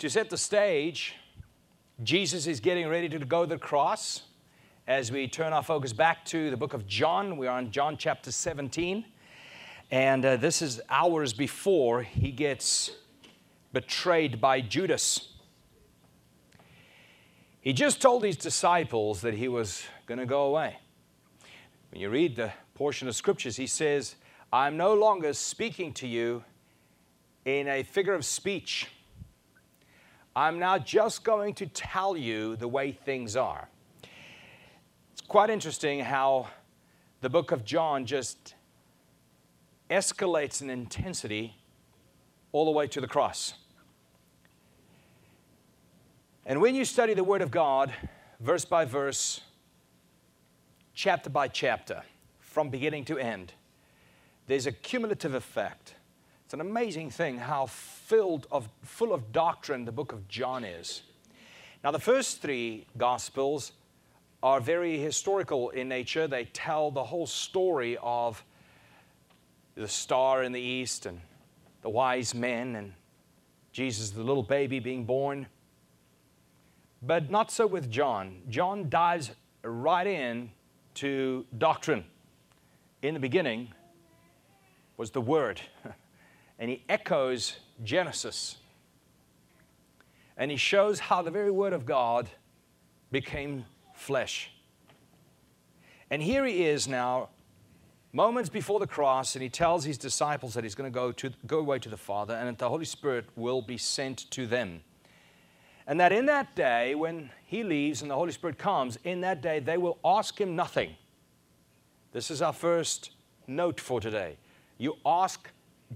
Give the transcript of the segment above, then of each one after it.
To set the stage, Jesus is getting ready to go to the cross. As we turn our focus back to the book of John, we are on John chapter 17. And uh, this is hours before he gets betrayed by Judas. He just told his disciples that he was going to go away. When you read the portion of scriptures, he says, I'm no longer speaking to you in a figure of speech. I'm now just going to tell you the way things are. It's quite interesting how the book of John just escalates in intensity all the way to the cross. And when you study the Word of God, verse by verse, chapter by chapter, from beginning to end, there's a cumulative effect. It's an amazing thing how filled of, full of doctrine the book of John is. Now, the first three Gospels are very historical in nature. They tell the whole story of the star in the east and the wise men and Jesus, the little baby being born. But not so with John. John dives right in to doctrine. In the beginning was the Word, and he echoes Genesis. And he shows how the very Word of God became flesh. And here he is now, moments before the cross, and he tells his disciples that he's going to go, to, go away to the Father and that the Holy Spirit will be sent to them. And that in that day, when he leaves and the Holy Spirit comes, in that day they will ask him nothing. This is our first note for today. You ask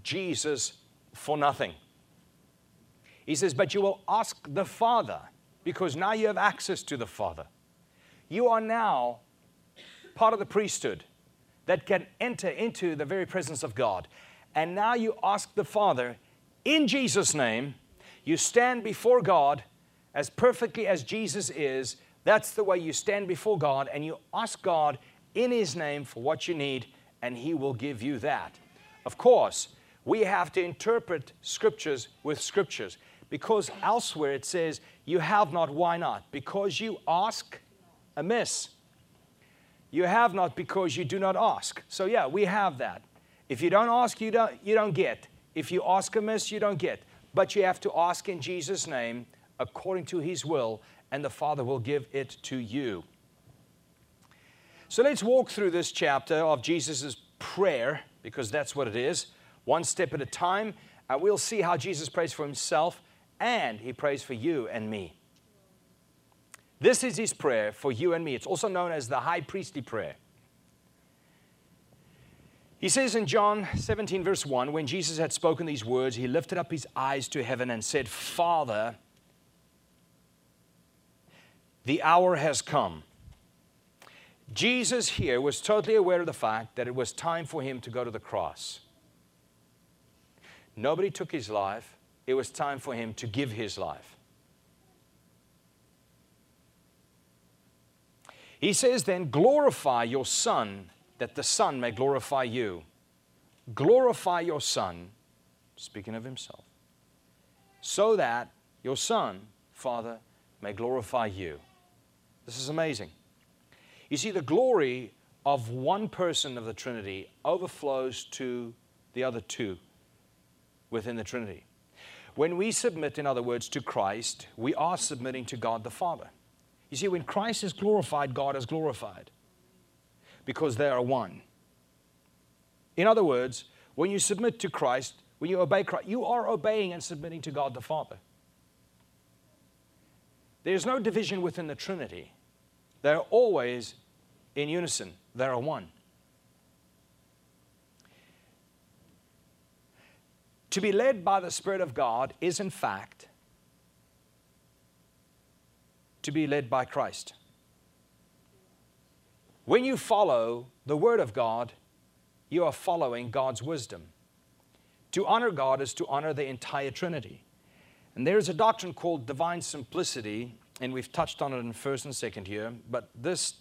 Jesus for nothing. He says, But you will ask the Father, because now you have access to the Father. You are now part of the priesthood that can enter into the very presence of God. And now you ask the Father in Jesus' name, you stand before God as perfectly as Jesus is, that's the way you stand before God and you ask God in His name for what you need, and He will give you that. Of course, we have to interpret scriptures with scriptures because elsewhere it says, You have not, why not? Because you ask amiss. You have not because you do not ask. So, yeah, we have that. If you don't ask, you don't, you don't get. If you ask amiss, you don't get. But you have to ask in Jesus' name according to His will, and the Father will give it to you. So let's walk through this chapter of Jesus' prayer, because that's what it is, one step at a time. And we'll see how Jesus prays for Himself and He prays for you and me. This is His prayer for you and me. It's also known as the high priestly prayer. He says in John 17, verse 1, when Jesus had spoken these words, he lifted up his eyes to heaven and said, Father, the hour has come. Jesus here was totally aware of the fact that it was time for him to go to the cross. Nobody took his life, it was time for him to give his life. He says, then, glorify your Son, that the Son may glorify you. Glorify your Son, speaking of himself, so that your Son, Father, may glorify you. This is amazing. You see, the glory of one person of the Trinity overflows to the other two within the Trinity. When we submit, in other words, to Christ, we are submitting to God the Father. You see, when Christ is glorified, God is glorified because they are one. In other words, when you submit to Christ, when you obey Christ, you are obeying and submitting to God the Father. There's no division within the Trinity. They're always in unison, they are one. To be led by the Spirit of God is, in fact, to be led by Christ. When you follow the Word of God, you are following God's wisdom. To honor God is to honor the entire Trinity. And there's a doctrine called divine simplicity, and we've touched on it in first and second here, but this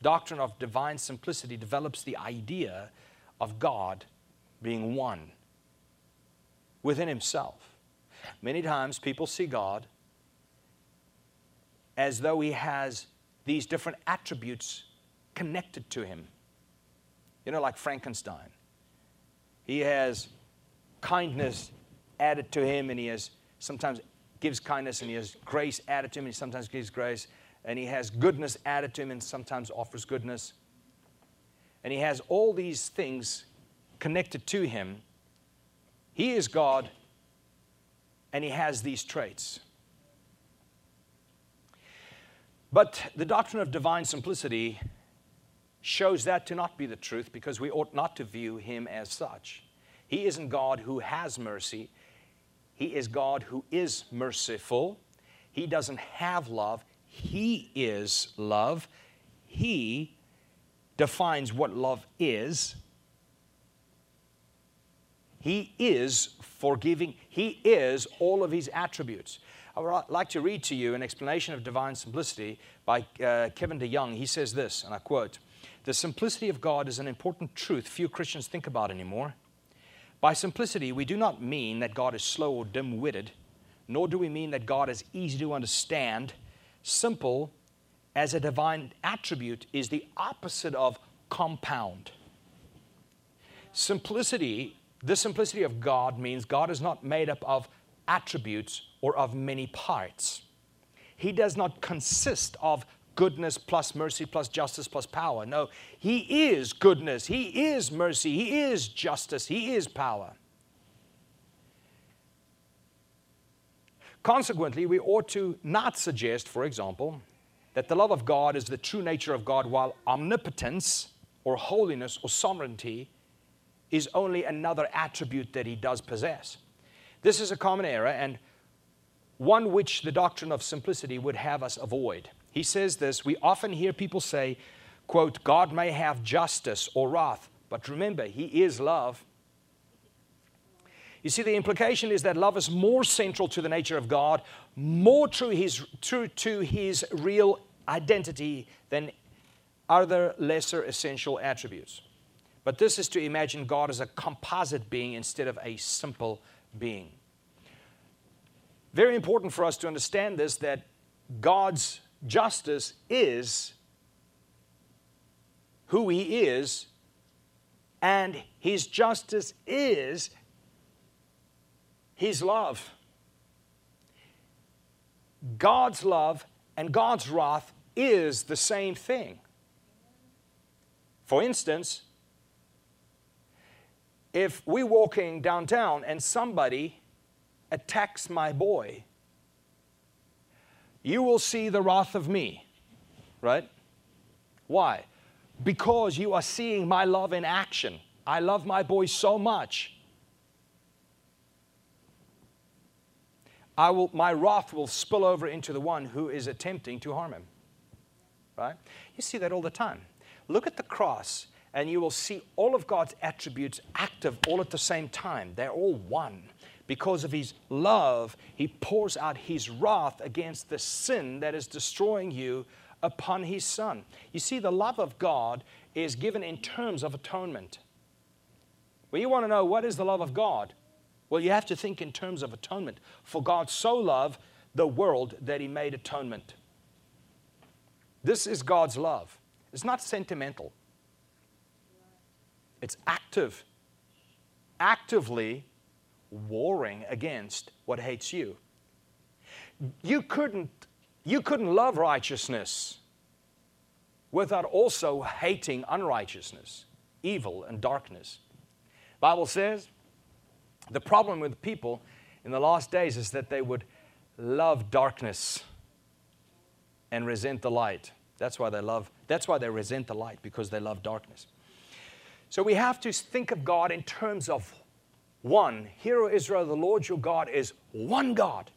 doctrine of divine simplicity develops the idea of God being one within himself. Many times people see God as though He has these different attributes connected to Him. You know, like Frankenstein. He has kindness added to him, and he has sometimes gives kindness, and he has grace added to him, and he sometimes gives grace, and he has goodness added to him, and sometimes offers goodness. And he has all these things connected to him. He is God, and he has these traits. But the doctrine of divine simplicity shows that to not be the truth because we ought not to view him as such. He isn't God who has mercy, He is God who is merciful. He doesn't have love, He is love. He defines what love is. He is forgiving. He is all of his attributes. I would like to read to you an explanation of divine simplicity by uh, Kevin DeYoung. He says this, and I quote The simplicity of God is an important truth few Christians think about anymore. By simplicity, we do not mean that God is slow or dim witted, nor do we mean that God is easy to understand. Simple as a divine attribute is the opposite of compound. Simplicity, the simplicity of God means God is not made up of attributes or of many parts. He does not consist of goodness plus mercy plus justice plus power. No, He is goodness, He is mercy, He is justice, He is power. Consequently, we ought to not suggest, for example, that the love of God is the true nature of God, while omnipotence or holiness or sovereignty is only another attribute that He does possess. This is a common error and one which the doctrine of simplicity would have us avoid. He says this we often hear people say, quote, God may have justice or wrath, but remember, He is love. You see, the implication is that love is more central to the nature of God, more true, his, true to His real identity than other lesser essential attributes. But this is to imagine God as a composite being instead of a simple being. Very important for us to understand this that God's justice is who he is, and his justice is his love. God's love and God's wrath is the same thing. For instance, if we're walking downtown and somebody attacks my boy, you will see the wrath of me. Right? Why? Because you are seeing my love in action. I love my boy so much. I will, my wrath will spill over into the one who is attempting to harm him. Right? You see that all the time. Look at the cross, and you will see all of God's attributes active all at the same time. They're all one because of his love, he pours out his wrath against the sin that is destroying you upon his son. You see, the love of God is given in terms of atonement. Well, you want to know what is the love of God? Well, you have to think in terms of atonement. For God so loved the world that he made atonement. This is God's love. It's not sentimental, it's active. Actively warring against what hates you. You couldn't, you couldn't love righteousness without also hating unrighteousness, evil, and darkness. Bible says the problem with people in the last days is that they would love darkness and resent the light. That's why they love, that's why they resent the light, because they love darkness. So we have to think of God in terms of one. Hear, O Israel, the Lord your God is one God.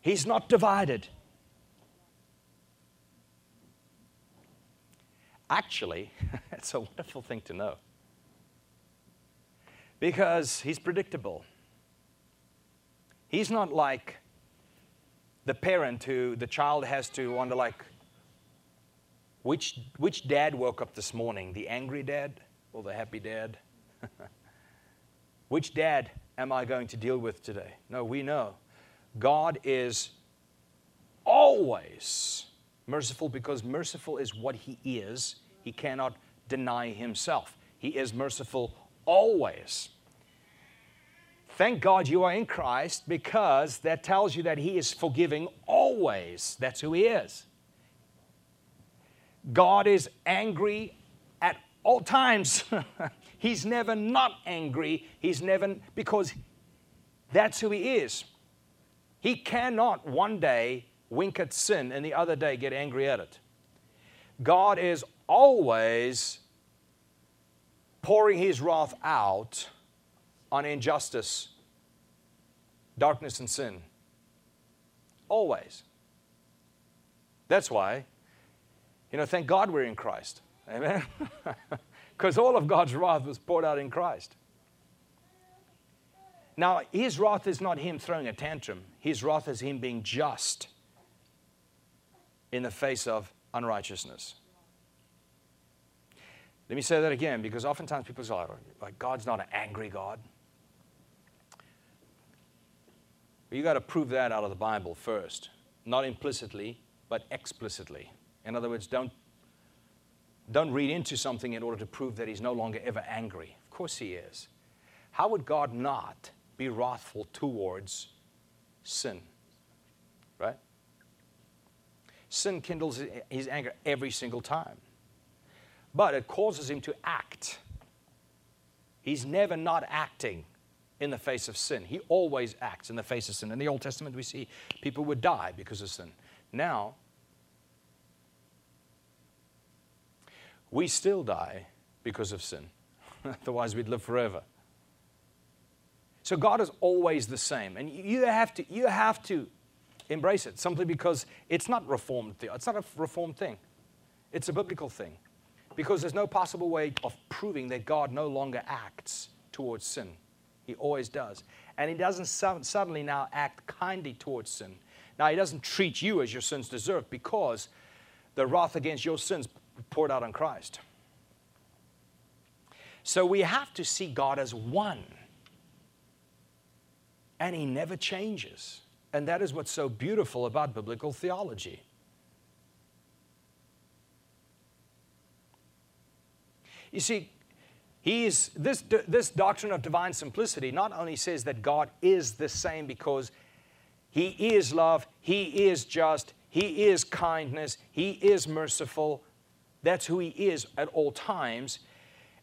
He's not divided. Actually, it's a wonderful thing to know because He's predictable. He's not like the parent who the child has to wonder, like, which, which dad woke up this morning, the angry dad or the happy dad? Which dad am I going to deal with today? No, we know God is always merciful because merciful is what He is. He cannot deny Himself. He is merciful always. Thank God you are in Christ because that tells you that He is forgiving always. That's who He is. God is angry at all times. He's never not angry. He's never, because that's who He is. He cannot one day wink at sin and the other day get angry at it. God is always pouring His wrath out on injustice, darkness, and sin. Always. That's why, you know, thank God we're in Christ. Amen? Because all of God's wrath was poured out in Christ. Now, his wrath is not him throwing a tantrum, his wrath is him being just in the face of unrighteousness. Let me say that again because oftentimes people say, oh, like, God's not an angry God. But you got to prove that out of the Bible first, not implicitly, but explicitly. In other words, don't, don't read into something in order to prove that he's no longer ever angry. Of course he is. How would God not be wrathful towards sin? Right? Sin kindles his anger every single time, but it causes him to act. He's never not acting in the face of sin. He always acts in the face of sin. In the Old Testament, we see people would die because of sin. Now, we still die because of sin. Otherwise, we'd live forever. So God is always the same. And you have to, you have to embrace it simply because it's not reformed. It's not a reformed thing. It's a biblical thing. Because there's no possible way of proving that God no longer acts towards sin. He always does. And he doesn't suddenly now act kindly towards sin. Now, he doesn't treat you as your sins deserve because the wrath against your sins poured out on Christ. So we have to see God as one. And he never changes. And that is what's so beautiful about biblical theology. You see, he is, this, this doctrine of divine simplicity not only says that God is the same because He is love, He is just, He is kindness, He is merciful. That's who He is at all times.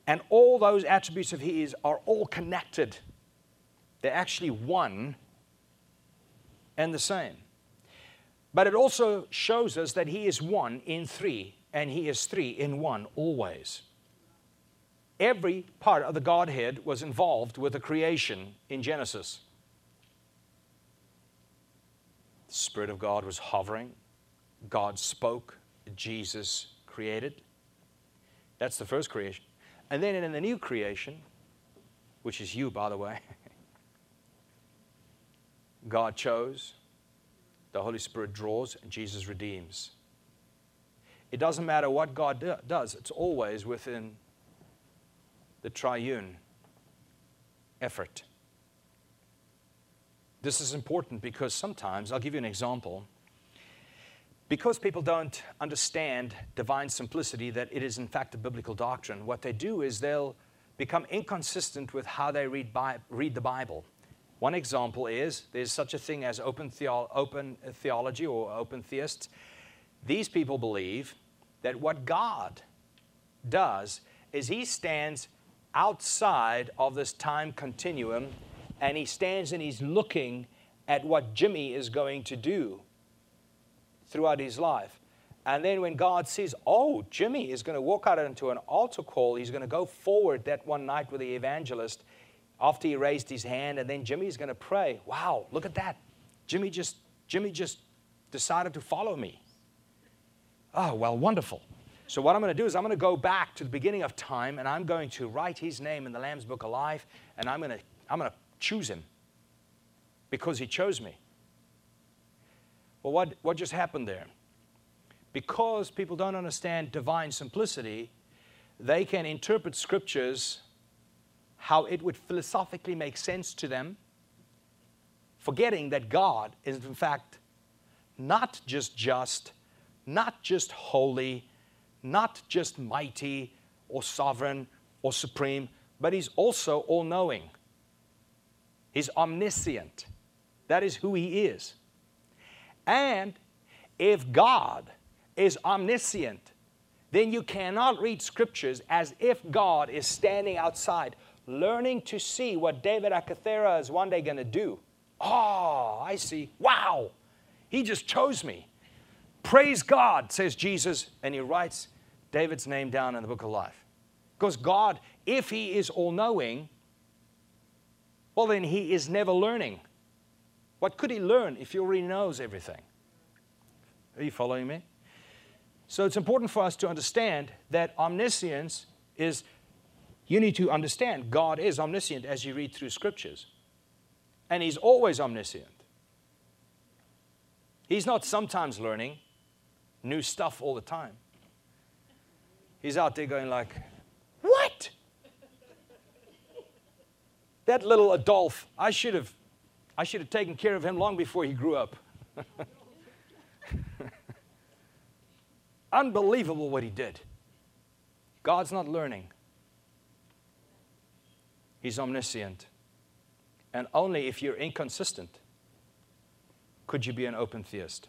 And all those attributes of His are all connected. They're actually one and the same. But it also shows us that He is one in three, and He is three in one always every part of the Godhead was involved with the creation in Genesis. The Spirit of God was hovering, God spoke, Jesus created. That's the first creation. And then in the new creation, which is you, by the way, God chose, the Holy Spirit draws, and Jesus redeems. It doesn't matter what God do, does, it's always within the triune effort. This is important because sometimes, I'll give you an example. Because people don't understand divine simplicity, that it is in fact a biblical doctrine, what they do is they'll become inconsistent with how they read, Bi- read the Bible. One example is there's such a thing as open, theo- open theology or open theists. These people believe that what God does is He stands outside of this time continuum and he stands and he's looking at what Jimmy is going to do throughout his life. And then when God says, oh, Jimmy is going to walk out into an altar call, he's going to go forward that one night with the evangelist after he raised his hand, and then Jimmy's going to pray. Wow, look at that. Jimmy just, Jimmy just decided to follow me. Oh, well, wonderful. So, what I'm going to do is I'm going to go back to the beginning of time and I'm going to write his name in the Lamb's Book of Life and I'm going to, I'm going to choose him because he chose me. Well, what, what just happened there? Because people don't understand divine simplicity, they can interpret scriptures how it would philosophically make sense to them, forgetting that God is, in fact, not just just, not just holy, not just mighty or sovereign or supreme, but He's also all knowing. He's omniscient. That is who He is. And if God is omniscient, then you cannot read scriptures as if God is standing outside learning to see what David Acathera is one day going to do. Oh, I see. Wow. He just chose me. Praise God, says Jesus. And he writes David's name down in the book of life. Because God, if he is all knowing, well, then he is never learning. What could he learn if he already knows everything? Are you following me? So it's important for us to understand that omniscience is, you need to understand God is omniscient as you read through scriptures. And He's always omniscient. He's not sometimes learning new stuff all the time. He's out there going like, what? that little Adolf, I should have I should have taken care of him long before he grew up. Unbelievable what he did. God's not learning. He's omniscient. And only if you're inconsistent could you be an open theist.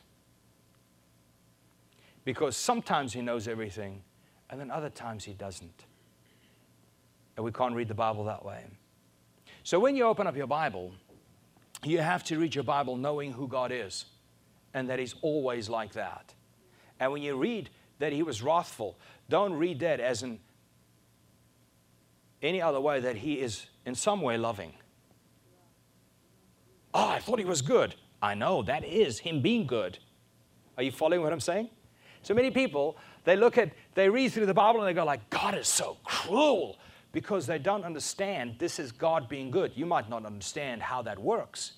Because sometimes he knows everything, and then other times he doesn't. And we can't read the Bible that way. So when you open up your Bible, you have to read your Bible knowing who God is and that He's always like that. And when you read that He was wrathful, don't read that as in any other way that He is in some way loving. Oh, I thought He was good. I know, that is Him being good. Are you following what I'm saying? So many people, they look at, they read through the Bible and they go like, God is so cruel because they don't understand this is God being good. You might not understand how that works,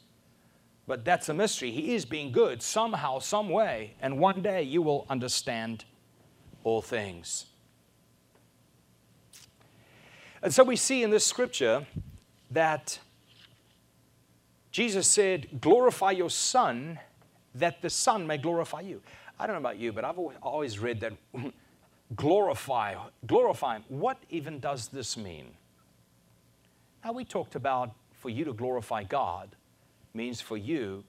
but that's a mystery. He is being good somehow, some way, and one day you will understand all things. And so we see in this scripture that Jesus said, Glorify your Son, that the Son may glorify you. I don't know about you, but I've always read that glorify, glorify Him. What even does this mean? Now, we talked about for you to glorify God means for you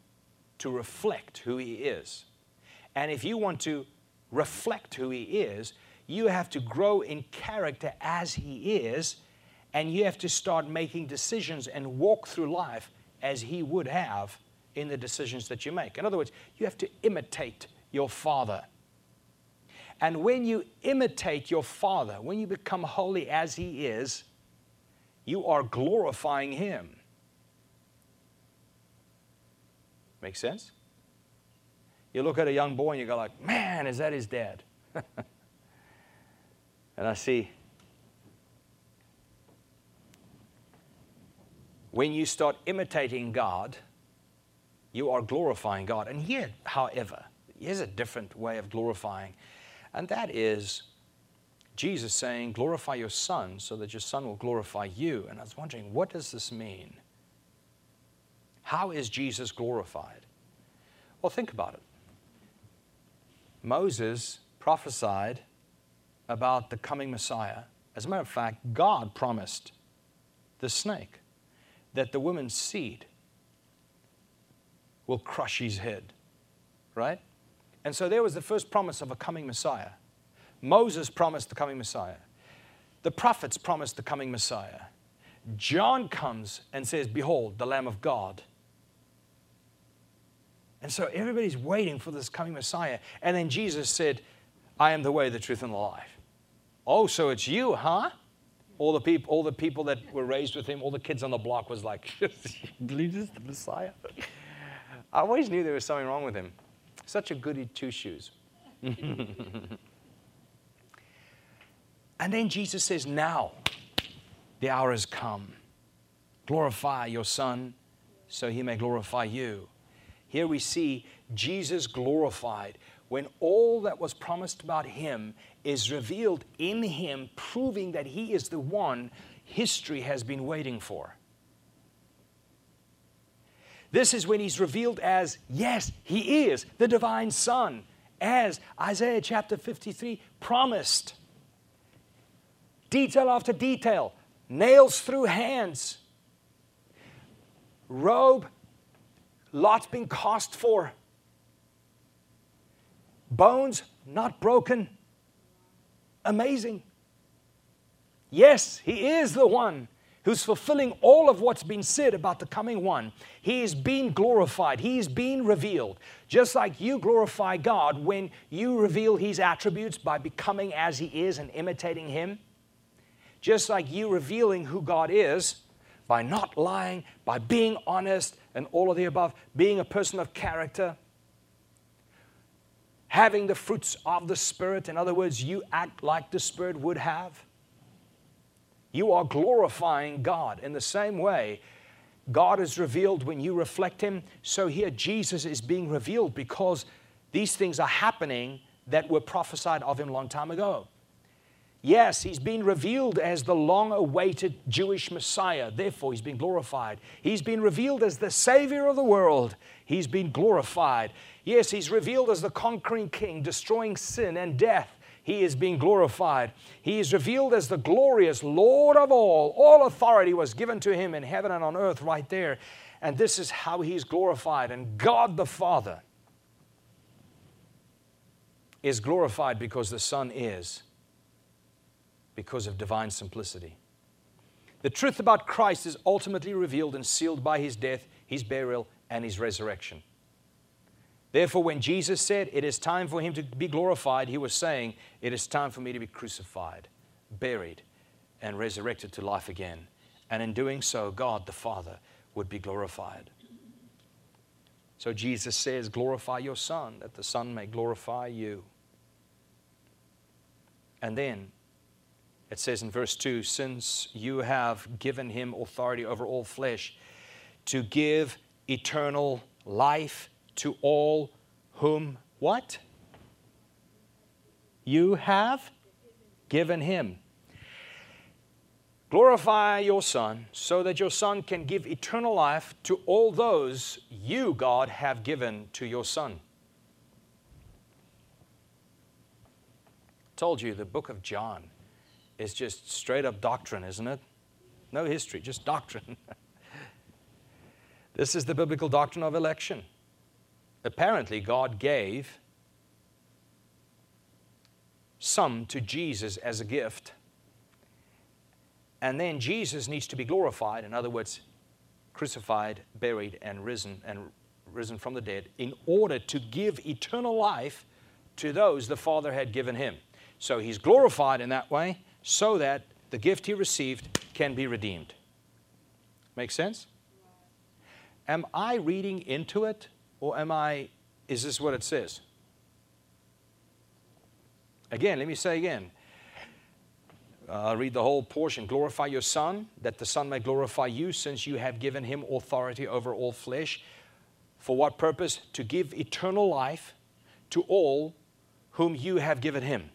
to reflect who He is. And if you want to reflect who He is, you have to grow in character as He is, and you have to start making decisions and walk through life as He would have in the decisions that you make. In other words, you have to imitate your Father. And when you imitate your Father, when you become holy as He is, you are glorifying Him. Make sense? You look at a young boy and you go like, man, is that his dad? and I see when you start imitating God, you are glorifying God. And here, however, here's a different way of glorifying. And that is Jesus saying, Glorify your Son so that your Son will glorify you. And I was wondering, what does this mean? How is Jesus glorified? Well, think about it. Moses prophesied about the coming Messiah. As a matter of fact, God promised the snake that the woman's seed will crush his head, right? And so there was the first promise of a coming Messiah. Moses promised the coming Messiah. The prophets promised the coming Messiah. John comes and says, Behold, the Lamb of God. And so everybody's waiting for this coming Messiah. And then Jesus said, I am the way, the truth, and the life. Oh, so it's you, huh? All the people, all the people that were raised with him, all the kids on the block was like, believe this is the Messiah? I always knew there was something wrong with him. Such a goody two shoes. and then Jesus says, Now the hour has come. Glorify your Son so he may glorify you. Here we see Jesus glorified when all that was promised about him is revealed in him, proving that he is the one. history has been waiting for. This is when he's revealed as, yes, he is the divine Son, as Isaiah chapter 53 promised. Detail after detail, nails through hands, robe, lots being cast for, bones not broken. Amazing. Yes, he is the one who's fulfilling all of what's been said about the coming one. He is being glorified, he is being revealed. Just like you glorify God when you reveal his attributes by becoming as he is and imitating him. Just like you revealing who God is by not lying, by being honest, and all of the above, being a person of character, having the fruits of the Spirit. In other words, you act like the Spirit would have. You are glorifying God in the same way God is revealed when you reflect Him. So here Jesus is being revealed because these things are happening that were prophesied of Him long time ago. Yes, he's been revealed as the long awaited Jewish Messiah. Therefore, he's been glorified. He's been revealed as the Savior of the world. He's been glorified. Yes, he's revealed as the conquering king, destroying sin and death. He is being glorified. He is revealed as the glorious Lord of all. All authority was given to him in heaven and on earth right there. And this is how he's glorified. And God the Father is glorified because the Son is because of divine simplicity. The truth about Christ is ultimately revealed and sealed by his death, his burial, and his resurrection. Therefore, when Jesus said, It is time for him to be glorified, he was saying, It is time for me to be crucified, buried, and resurrected to life again. And in doing so, God the Father would be glorified. So Jesus says, Glorify your Son, that the Son may glorify you. And then it says in verse 2 Since you have given him authority over all flesh, to give eternal life to all whom what? You have given him. Glorify your Son so that your Son can give eternal life to all those you, God, have given to your Son. Told you the book of John is just straight up doctrine, isn't it? No history, just doctrine. this is the biblical doctrine of election. Apparently, God gave some to Jesus as a gift. And then Jesus needs to be glorified, in other words, crucified, buried, and risen, and risen from the dead, in order to give eternal life to those the Father had given him. So he's glorified in that way, so that the gift he received can be redeemed. Make sense? Am I reading into it or am I, is this what it says? Again, let me say again. I'll read the whole portion. Glorify your Son, that the Son may glorify you, since you have given him authority over all flesh. For what purpose? To give eternal life to all whom you have given him.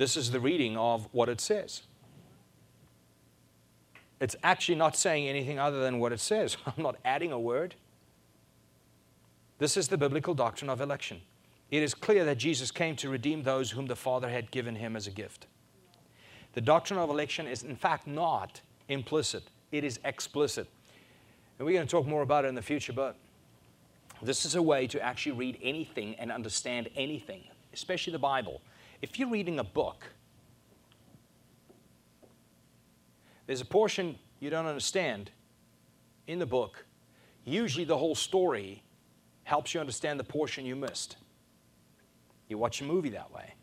This is the reading of what it says. It's actually not saying anything other than what it says. I'm not adding a word. This is the biblical doctrine of election. It is clear that Jesus came to redeem those whom the Father had given him as a gift. The doctrine of election is, in fact, not implicit, it is explicit. And we're going to talk more about it in the future, but this is a way to actually read anything and understand anything, especially the Bible, if you're reading a book, there's a portion you don't understand in the book. Usually, the whole story helps you understand the portion you missed. You watch a movie that way.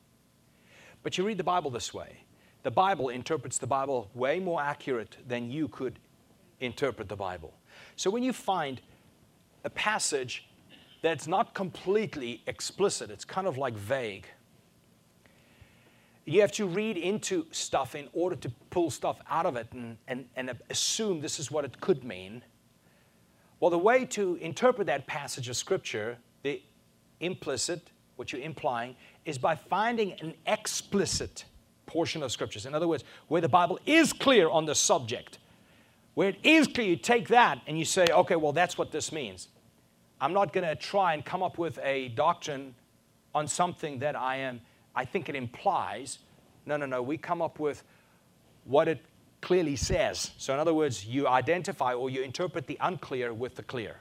But you read the Bible this way. The Bible interprets the Bible way more accurate than you could interpret the Bible. So when you find a passage that's not completely explicit, it's kind of like vague, you have to read into stuff in order to pull stuff out of it and, and, and assume this is what it could mean. Well, the way to interpret that passage of Scripture, the implicit, what you're implying, is by finding an explicit portion of scriptures. In other words, where the Bible is clear on the subject, where it is clear, you take that and you say, okay, well, that's what this means. I'm not going to try and come up with a doctrine on something that I am, I think it implies. No, no, no. We come up with what it clearly says. So, in other words, you identify or you interpret the unclear with the clear.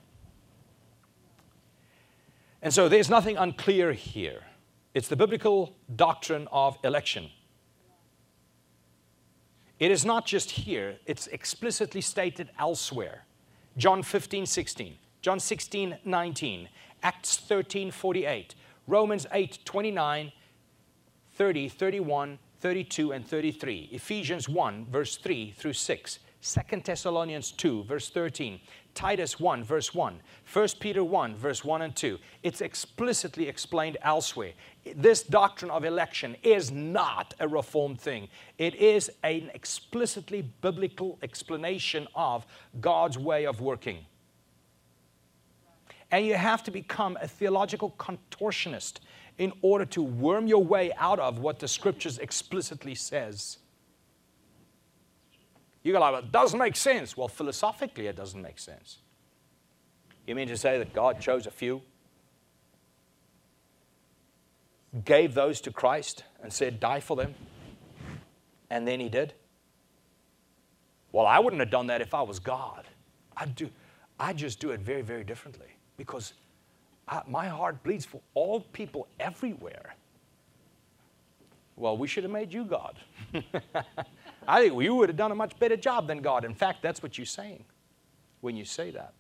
And so there's nothing unclear here. It's the biblical doctrine of election. It is not just here, it's explicitly stated elsewhere. John 15, 16, John 16, 19, Acts 13, 48, Romans 8, 29, 30, 31, 32, and 33, Ephesians 1, verse 3 through 6, 2 Thessalonians 2, verse 13, Titus 1, verse 1, 1 Peter 1, verse 1 and 2. It's explicitly explained elsewhere. This doctrine of election is not a reformed thing, it is an explicitly biblical explanation of God's way of working. And you have to become a theological contortionist in order to worm your way out of what the scriptures explicitly says. You go like, well, it doesn't make sense. Well, philosophically, it doesn't make sense. You mean to say that God chose a few, gave those to Christ, and said, die for them? And then he did? Well, I wouldn't have done that if I was God. I do. I just do it very, very differently because I, my heart bleeds for all people everywhere. Well, we should have made you God. I think you would have done a much better job than God. In fact, that's what you're saying when you say that.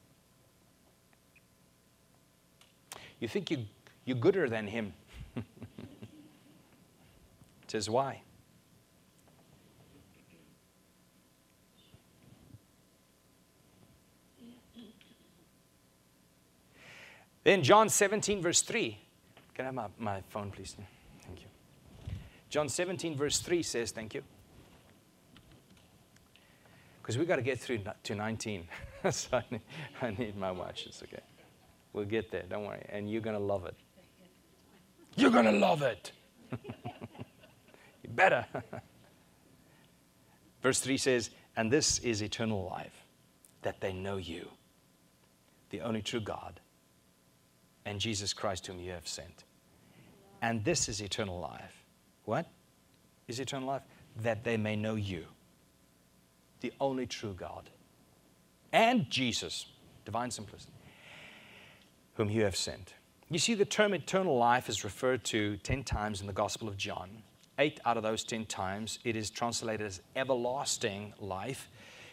You think you, you're gooder than Him. it says, why? Then John 17, verse 3. Can I have my, my phone, please? Thank you. John 17, verse 3 says, Thank you because we've got to get through to 19. so I need, I need my watch. It's okay. We'll get there. Don't worry. And you're going to love it. You're going to love it. you better. Verse 3 says, And this is eternal life, that they know you, the only true God, and Jesus Christ, whom you have sent. And this is eternal life. What is eternal life? That they may know you the only true God, and Jesus, divine simplicity, whom you have sent. You see, the term eternal life is referred to 10 times in the Gospel of John. Eight out of those 10 times, it is translated as everlasting life.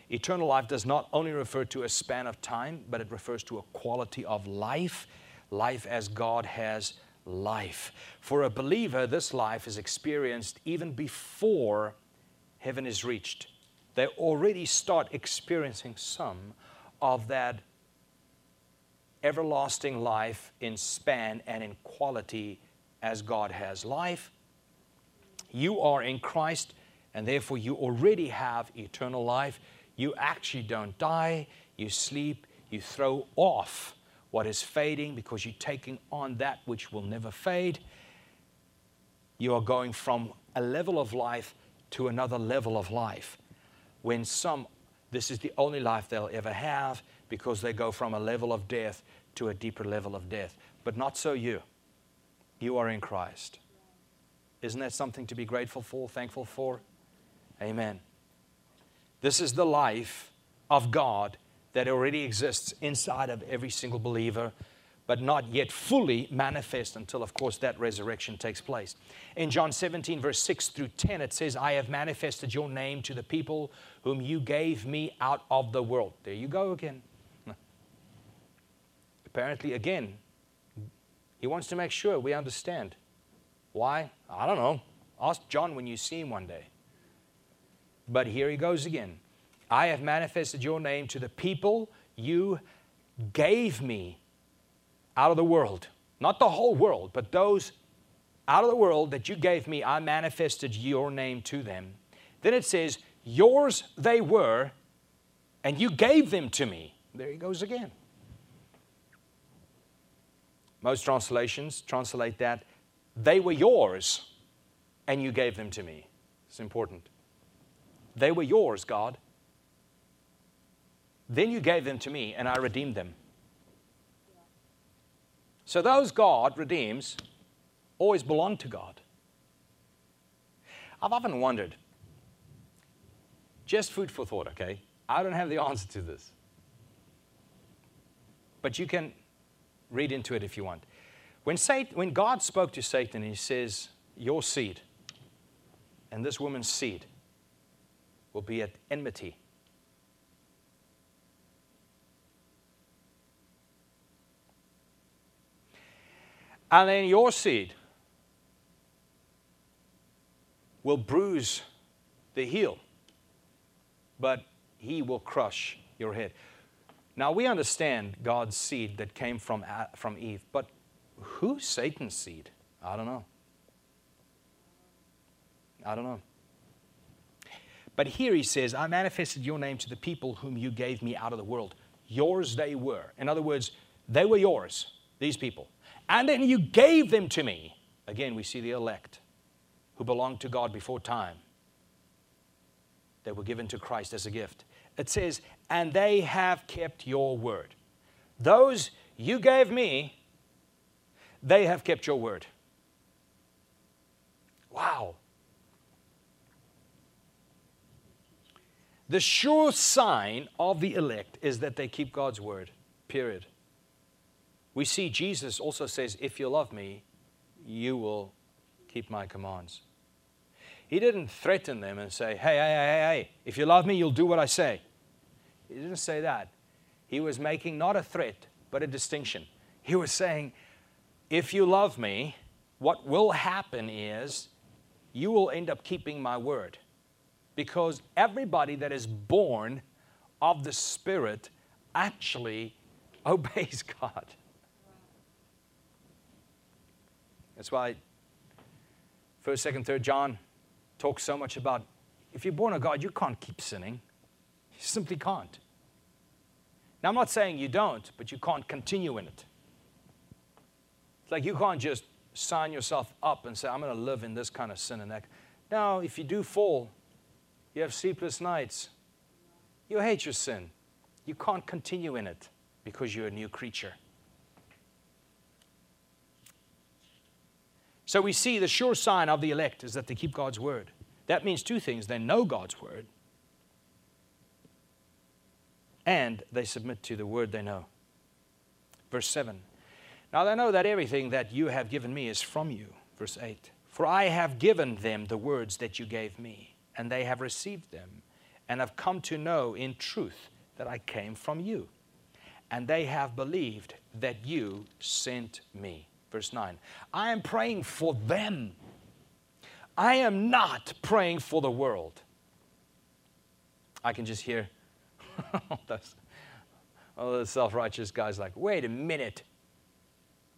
Eternal life does not only refer to a span of time, but it refers to a quality of life, life as God has life. For a believer, this life is experienced even before heaven is reached they already start experiencing some of that everlasting life in span and in quality as God has life. You are in Christ, and therefore you already have eternal life. You actually don't die, you sleep, you throw off what is fading because you're taking on that which will never fade. You are going from a level of life to another level of life when some, this is the only life they'll ever have because they go from a level of death to a deeper level of death. But not so you. You are in Christ. Isn't that something to be grateful for, thankful for? Amen. This is the life of God that already exists inside of every single believer but not yet fully manifest until, of course, that resurrection takes place. In John 17, verse 6 through 10, it says, I have manifested your name to the people whom you gave me out of the world. There you go again. Apparently, again, he wants to make sure we understand. Why? I don't know. Ask John when you see him one day. But here he goes again. I have manifested your name to the people you gave me out of the world. Not the whole world, but those out of the world that you gave me, I manifested your name to them. Then it says, Yours they were, and you gave them to me. There he goes again. Most translations translate that, They were yours, and you gave them to me. It's important. They were yours, God. Then you gave them to me, and I redeemed them. So those God redeems always belong to God. I've often wondered, just food for thought, okay? I don't have the answer to this. But you can read into it if you want. When, Satan, when God spoke to Satan, he says, Your seed and this woman's seed will be at enmity. And then your seed will bruise the heel, but he will crush your head. Now we understand God's seed that came from, from Eve, but who's Satan's seed? I don't know. I don't know. But here he says, I manifested your name to the people whom you gave me out of the world. Yours they were. In other words, they were yours, these people. And then you gave them to me. Again, we see the elect who belonged to God before time. They were given to Christ as a gift. It says, and they have kept your word. Those you gave me, they have kept your word. Wow. The sure sign of the elect is that they keep God's word, period. We see Jesus also says, If you love me, you will keep my commands. He didn't threaten them and say, Hey, hey, hey, hey, if you love me, you'll do what I say. He didn't say that. He was making not a threat, but a distinction. He was saying, If you love me, what will happen is you will end up keeping my word. Because everybody that is born of the Spirit actually obeys God. That's why First, Second, Third John talks so much about if you're born of God, you can't keep sinning. You simply can't. Now, I'm not saying you don't, but you can't continue in it. It's like you can't just sign yourself up and say, I'm going to live in this kind of sin and that. Now, if you do fall, you have sleepless nights, you hate your sin. You can't continue in it because you're a new creature. So we see the sure sign of the elect is that they keep God's word. That means two things they know God's word, and they submit to the word they know. Verse 7 Now they know that everything that you have given me is from you. Verse 8 For I have given them the words that you gave me, and they have received them, and have come to know in truth that I came from you. And they have believed that you sent me. Verse 9 I am praying for them. I am not praying for the world. I can just hear those, all those self righteous guys like, wait a minute.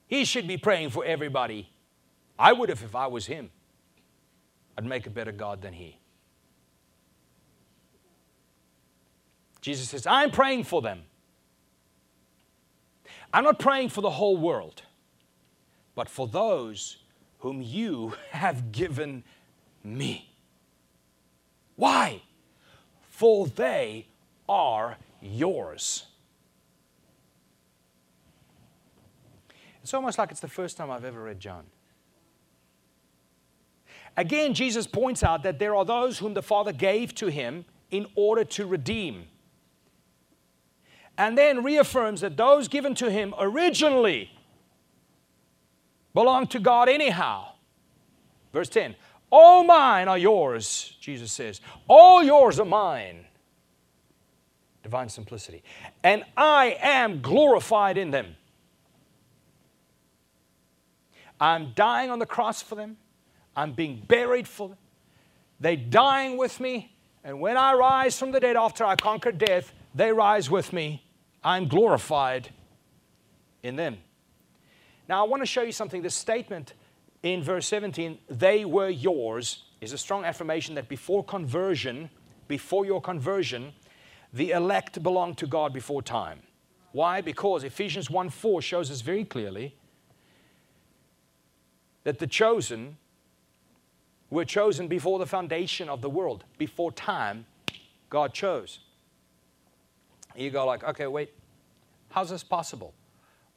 He should be praying for everybody. I would have if I was him. I'd make a better God than he. Jesus says, I'm praying for them. I'm not praying for the whole world but for those whom you have given me. Why? For they are yours. It's almost like it's the first time I've ever read John. Again, Jesus points out that there are those whom the Father gave to him in order to redeem. And then reaffirms that those given to him originally belong to God anyhow. Verse 10 All mine are yours, Jesus says. All yours are mine. Divine simplicity. And I am glorified in them. I'm dying on the cross for them. I'm being buried for them. They're dying with me. And when I rise from the dead after I conquer death, they rise with me. I'm glorified in them. Now, I want to show you something. This statement in verse 17, they were yours, is a strong affirmation that before conversion, before your conversion, the elect belonged to God before time. Why? Because Ephesians 1 4 shows us very clearly that the chosen were chosen before the foundation of the world, before time, God chose. You go like, okay, wait, how's this possible?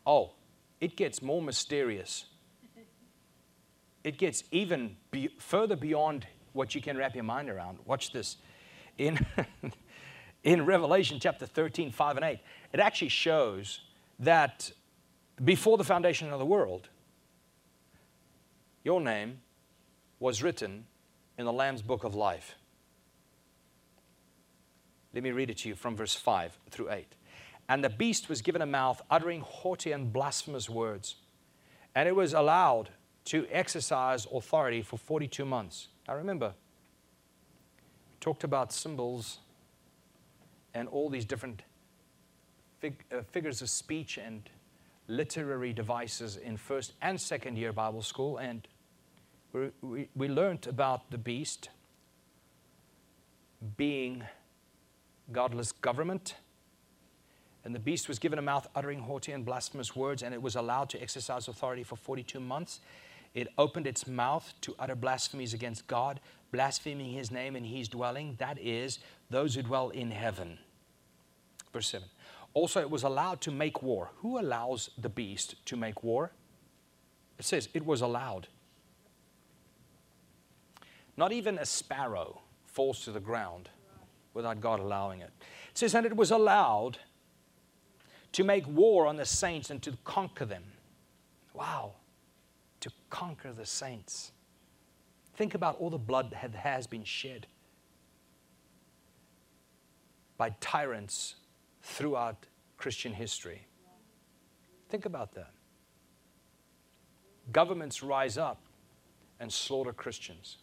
Oh, it gets more mysterious. It gets even be, further beyond what you can wrap your mind around. Watch this. In, in Revelation chapter 13, 5 and 8, it actually shows that before the foundation of the world, your name was written in the Lamb's book of life. Let me read it to you from verse 5 through 8. And the beast was given a mouth uttering haughty and blasphemous words, and it was allowed to exercise authority for 42 months. Now remember, we talked about symbols and all these different fig- uh, figures of speech and literary devices in first and second year Bible school, and we, we, we learned about the beast being godless government. And the beast was given a mouth uttering haughty and blasphemous words, and it was allowed to exercise authority for 42 months. It opened its mouth to utter blasphemies against God, blaspheming his name and his dwelling, that is, those who dwell in heaven. Verse 7. Also, it was allowed to make war. Who allows the beast to make war? It says it was allowed. Not even a sparrow falls to the ground without God allowing it. It says, and it was allowed to make war on the saints and to conquer them. Wow, to conquer the saints. Think about all the blood that has been shed by tyrants throughout Christian history. Think about that. Governments rise up and slaughter Christians,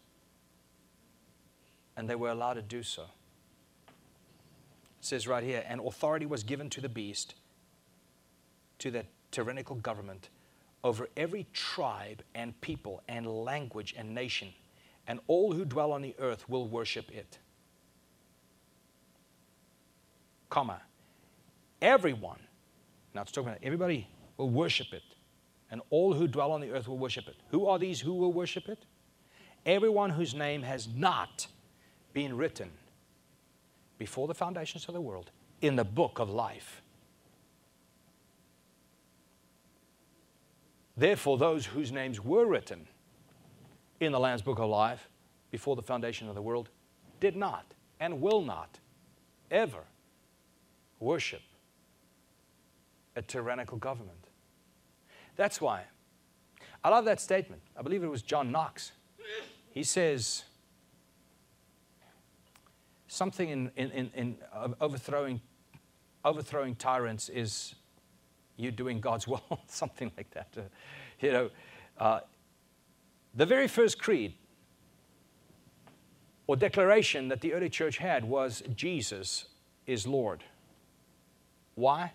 and they were allowed to do so. It says right here, and authority was given to the beast, to the tyrannical government, over every tribe and people and language and nation, and all who dwell on the earth will worship it. Comma, everyone, now it's talking about everybody will worship it, and all who dwell on the earth will worship it. Who are these who will worship it? Everyone whose name has not been written before the foundations of the world in the book of life. Therefore, those whose names were written in the Lamb's book of life before the foundation of the world did not and will not ever worship a tyrannical government. That's why I love that statement. I believe it was John Knox. He says something in, in, in, in overthrowing, overthrowing tyrants is you doing God's will, something like that. Uh, you know, uh, the very first creed or declaration that the early church had was Jesus is Lord. Why?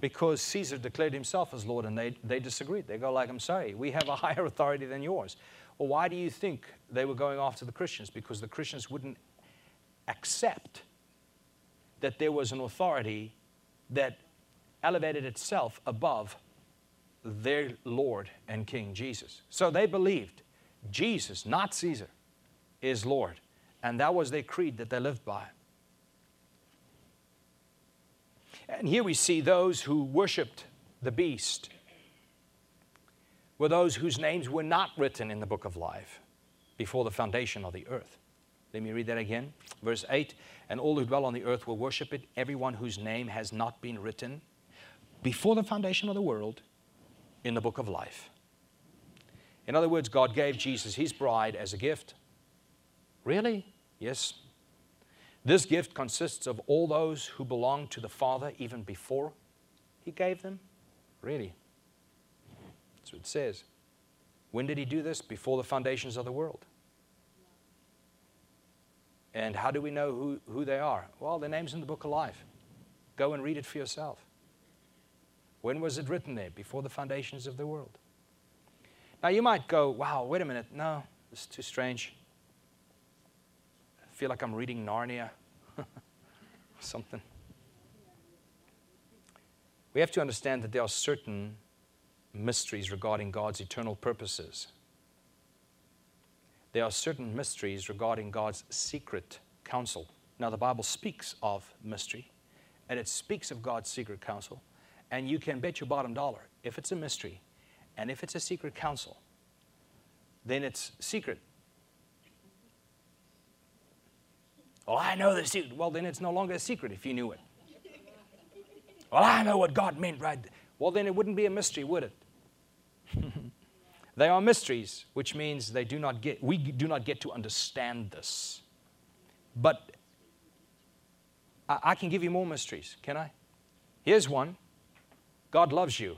Because Caesar declared himself as Lord and they, they disagreed. They go like, I'm sorry, we have a higher authority than yours. Well, why do you think they were going after the Christians? Because the Christians wouldn't accept that there was an authority that elevated itself above their Lord and King Jesus. So they believed Jesus, not Caesar, is Lord. And that was their creed that they lived by. And here we see those who worshiped the beast were those whose names were not written in the book of life before the foundation of the earth. Let me read that again. Verse 8 And all who dwell on the earth will worship it, everyone whose name has not been written before the foundation of the world in the book of life. In other words, God gave Jesus his bride as a gift. Really? Yes. This gift consists of all those who belong to the Father even before he gave them. Really? That's what it says. When did he do this? Before the foundations of the world. And how do we know who, who they are? Well, their name's in the book of life. Go and read it for yourself. When was it written there? Before the foundations of the world. Now you might go, wow, wait a minute. No, it's too strange. I feel like I'm reading Narnia. Something. We have to understand that there are certain mysteries regarding God's eternal purposes there are certain mysteries regarding God's secret counsel. Now, the Bible speaks of mystery, and it speaks of God's secret counsel, and you can bet your bottom dollar if it's a mystery and if it's a secret counsel, then it's secret. Well, I know the secret. Well, then it's no longer a secret if you knew it. Well, I know what God meant, right? Well, then it wouldn't be a mystery, would it? they are mysteries, which means they do not get, we do not get to understand this. But I, I can give you more mysteries, can I? Here's one God loves you.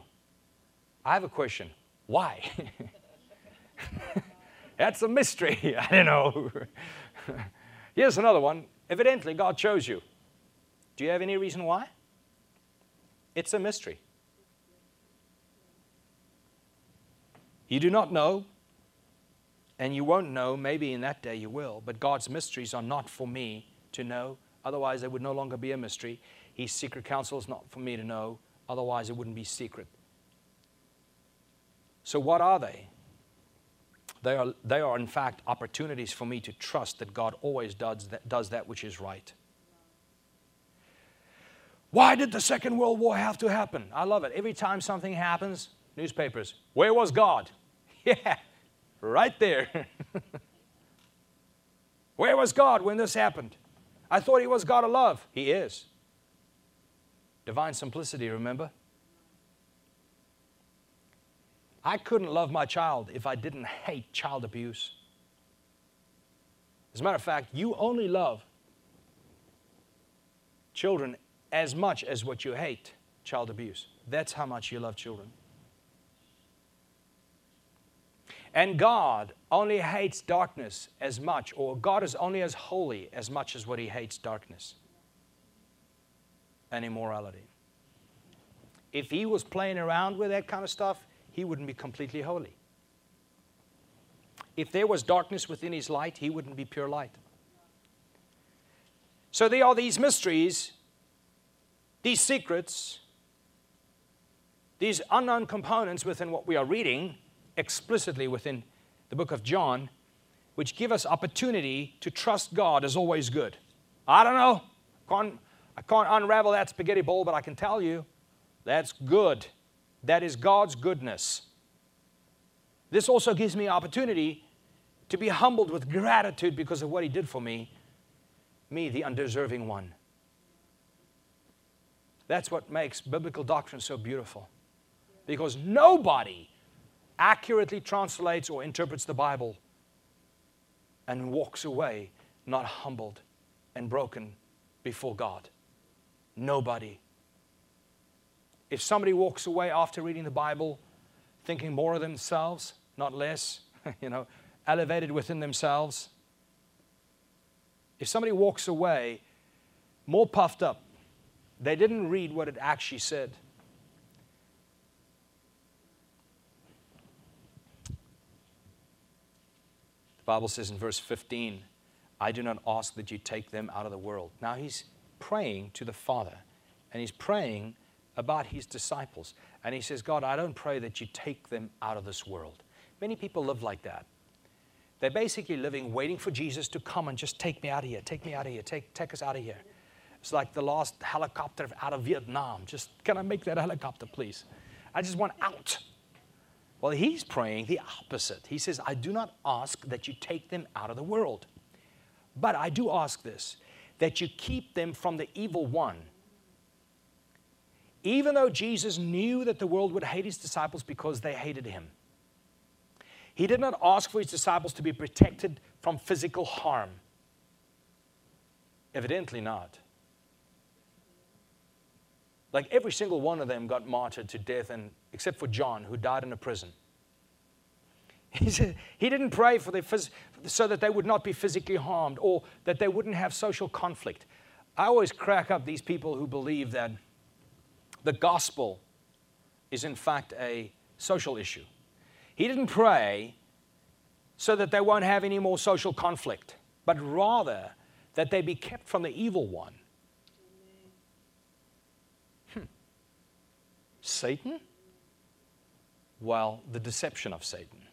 I have a question. Why? That's a mystery. I don't know. Here's another one. Evidently, God chose you. Do you have any reason why? It's a mystery. You do not know, and you won't know. Maybe in that day you will. But God's mysteries are not for me to know. Otherwise, they would no longer be a mystery. His secret counsel is not for me to know. Otherwise, it wouldn't be secret. So, what are they? They are, they are, in fact, opportunities for me to trust that God always does that, does that which is right. Why did the Second World War have to happen? I love it. Every time something happens, newspapers, where was God? Yeah, right there. where was God when this happened? I thought He was God of love. He is. Divine simplicity, remember? I couldn't love my child if I didn't hate child abuse. As a matter of fact, you only love children as much as what you hate child abuse. That's how much you love children. And God only hates darkness as much, or God is only as holy as much as what He hates darkness and immorality. If He was playing around with that kind of stuff, He wouldn't be completely holy. If there was darkness within His light, He wouldn't be pure light. So there are these mysteries these secrets, these unknown components within what we are reading explicitly within the book of John, which give us opportunity to trust God as always good. I don't know. Can't, I can't unravel that spaghetti bowl, but I can tell you that's good. That is God's goodness. This also gives me opportunity to be humbled with gratitude because of what He did for me, me, the undeserving one. That's what makes biblical doctrine so beautiful. Because nobody accurately translates or interprets the Bible and walks away not humbled and broken before God. Nobody. If somebody walks away after reading the Bible thinking more of themselves, not less, you know, elevated within themselves, if somebody walks away more puffed up they didn't read what it actually said. The Bible says in verse 15, I do not ask that you take them out of the world. Now he's praying to the Father, and he's praying about his disciples. And he says, God, I don't pray that you take them out of this world. Many people live like that. They're basically living waiting for Jesus to come and just take me out of here, take me out of here, take, take us out of here. It's like the last helicopter out of Vietnam. Just, can I make that helicopter, please? I just want out. Well, he's praying the opposite. He says, I do not ask that you take them out of the world, but I do ask this that you keep them from the evil one. Even though Jesus knew that the world would hate his disciples because they hated him, he did not ask for his disciples to be protected from physical harm. Evidently not. Like every single one of them got martyred to death, and except for John, who died in a prison. He, he didn't pray for the phys- so that they would not be physically harmed or that they wouldn't have social conflict. I always crack up these people who believe that the gospel is in fact a social issue. He didn't pray so that they won't have any more social conflict, but rather that they be kept from the evil one. Hmm. Satan? Well, the deception of Satan.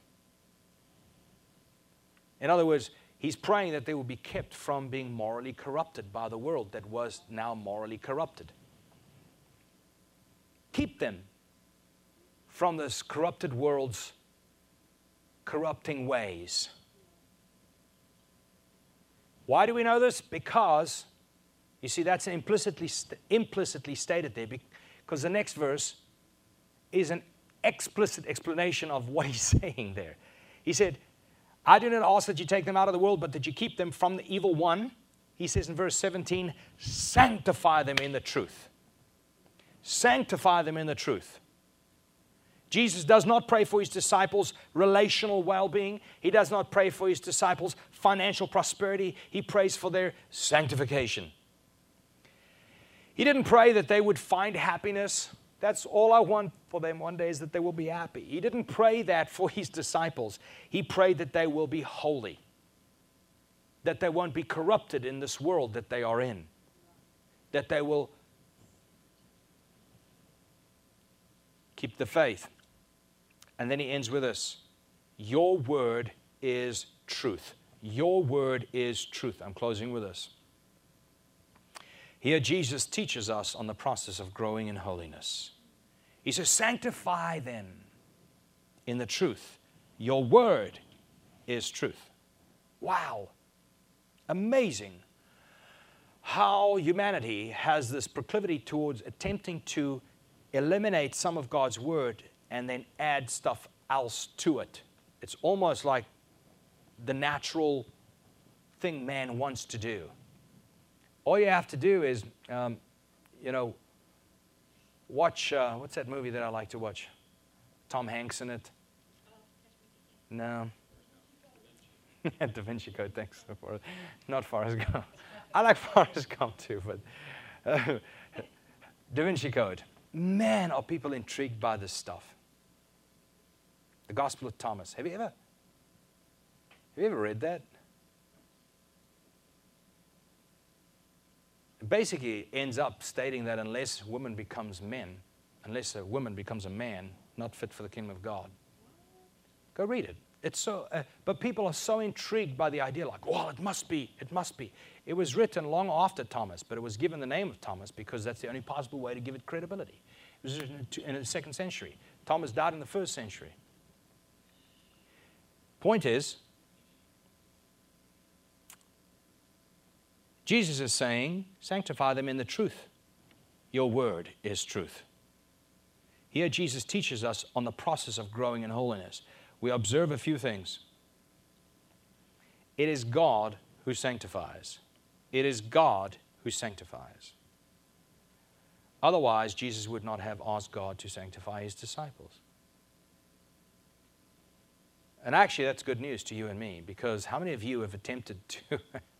In other words, he's praying that they will be kept from being morally corrupted by the world that was now morally corrupted. Keep them from this corrupted world's corrupting ways. Why do we know this? Because, you see, that's implicitly, implicitly stated there, because the next verse is an explicit explanation of what he's saying there. He said, I do not ask that you take them out of the world, but that you keep them from the evil one. He says in verse 17, sanctify them in the truth. Sanctify them in the truth. Jesus does not pray for his disciples' relational well being. He does not pray for his disciples' financial prosperity. He prays for their sanctification. He didn't pray that they would find happiness that's all I want for them one day is that they will be happy. He didn't pray that for his disciples. He prayed that they will be holy, that they won't be corrupted in this world that they are in, that they will keep the faith. And then he ends with this Your word is truth. Your word is truth. I'm closing with this. Here, Jesus teaches us on the process of growing in holiness. He says, Sanctify them in the truth. Your word is truth. Wow. Amazing how humanity has this proclivity towards attempting to eliminate some of God's word and then add stuff else to it. It's almost like the natural thing man wants to do. All you have to do is, um, you know, watch, uh, what's that movie that I like to watch? Tom Hanks in it? No. da Vinci Code, thanks. For, not Forrest Gump. I like Forrest Gump too, but uh, Da Vinci Code. Man, are people intrigued by this stuff. The Gospel of Thomas. Have you ever, have you ever read that? Basically ends up stating that unless woman becomes men, unless a woman becomes a man, not fit for the kingdom of God. Go read it. It's so, uh, but people are so intrigued by the idea, like, well, it must be, it must be. It was written long after Thomas, but it was given the name of Thomas because that's the only possible way to give it credibility. It was written in the second century. Thomas died in the first century. Point is, Jesus is saying, sanctify them in the truth. Your word is truth. Here, Jesus teaches us on the process of growing in holiness. We observe a few things. It is God who sanctifies. It is God who sanctifies. Otherwise, Jesus would not have asked God to sanctify his disciples. And actually, that's good news to you and me because how many of you have attempted to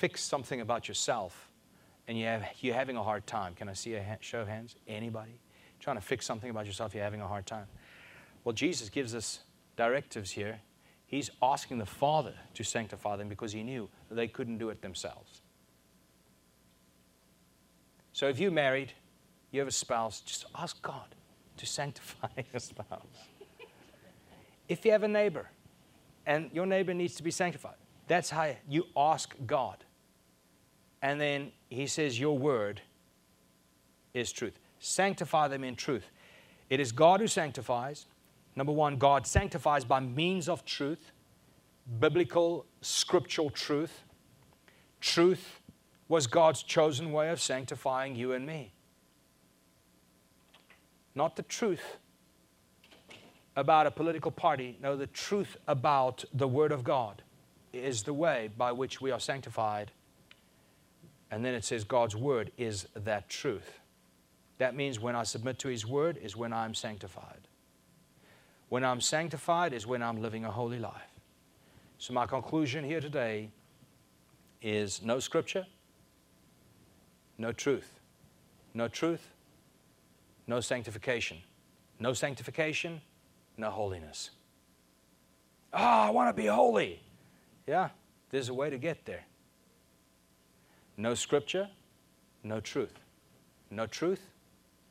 fix something about yourself and you have, you're having a hard time. Can I see a show of hands? Anybody? Trying to fix something about yourself, you're having a hard time. Well, Jesus gives us directives here. He's asking the Father to sanctify them because he knew they couldn't do it themselves. So if you're married, you have a spouse, just ask God to sanctify your spouse. if you have a neighbor and your neighbor needs to be sanctified, that's how you ask God. And then he says, Your word is truth. Sanctify them in truth. It is God who sanctifies. Number one, God sanctifies by means of truth, biblical, scriptural truth. Truth was God's chosen way of sanctifying you and me. Not the truth about a political party, no, the truth about the Word of God is the way by which we are sanctified and then it says God's word is that truth. That means when I submit to His word is when I'm sanctified. When I'm sanctified is when I'm living a holy life. So, my conclusion here today is no scripture, no truth. No truth, no sanctification. No sanctification, no holiness. Oh, I want to be holy. Yeah, there's a way to get there. No scripture, no truth. No truth,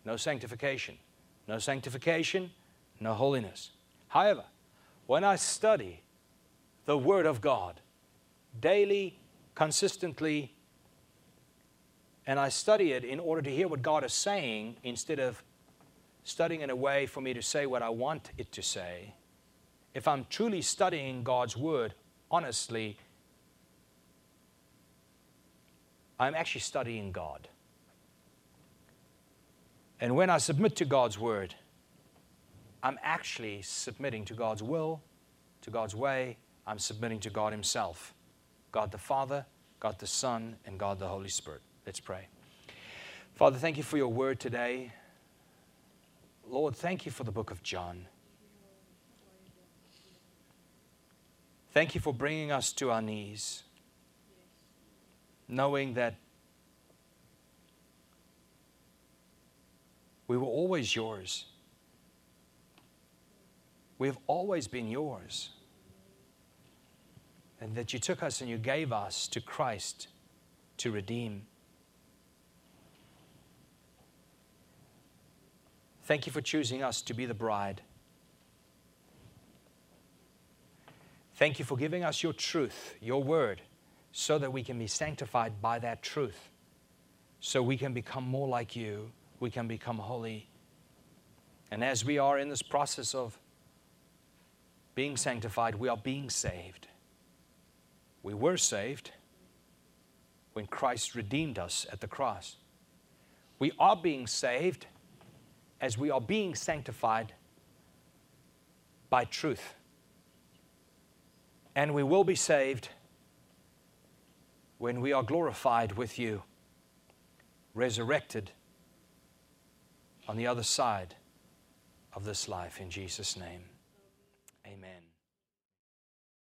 no sanctification. No sanctification, no holiness. However, when I study the Word of God daily, consistently, and I study it in order to hear what God is saying instead of studying in a way for me to say what I want it to say. If I'm truly studying God's Word honestly, I'm actually studying God. And when I submit to God's Word, I'm actually submitting to God's will, to God's way. I'm submitting to God Himself God the Father, God the Son, and God the Holy Spirit. Let's pray. Father, thank you for your word today. Lord, thank you for the book of John. Thank you for bringing us to our knees, knowing that we were always yours. We have always been yours. And that you took us and you gave us to Christ to redeem. Thank you for choosing us to be the bride. Thank you for giving us your truth, your word, so that we can be sanctified by that truth, so we can become more like you, we can become holy. And as we are in this process of being sanctified, we are being saved. We were saved when Christ redeemed us at the cross. We are being saved as we are being sanctified by truth. And we will be saved when we are glorified with you, resurrected on the other side of this life in Jesus' name. Amen.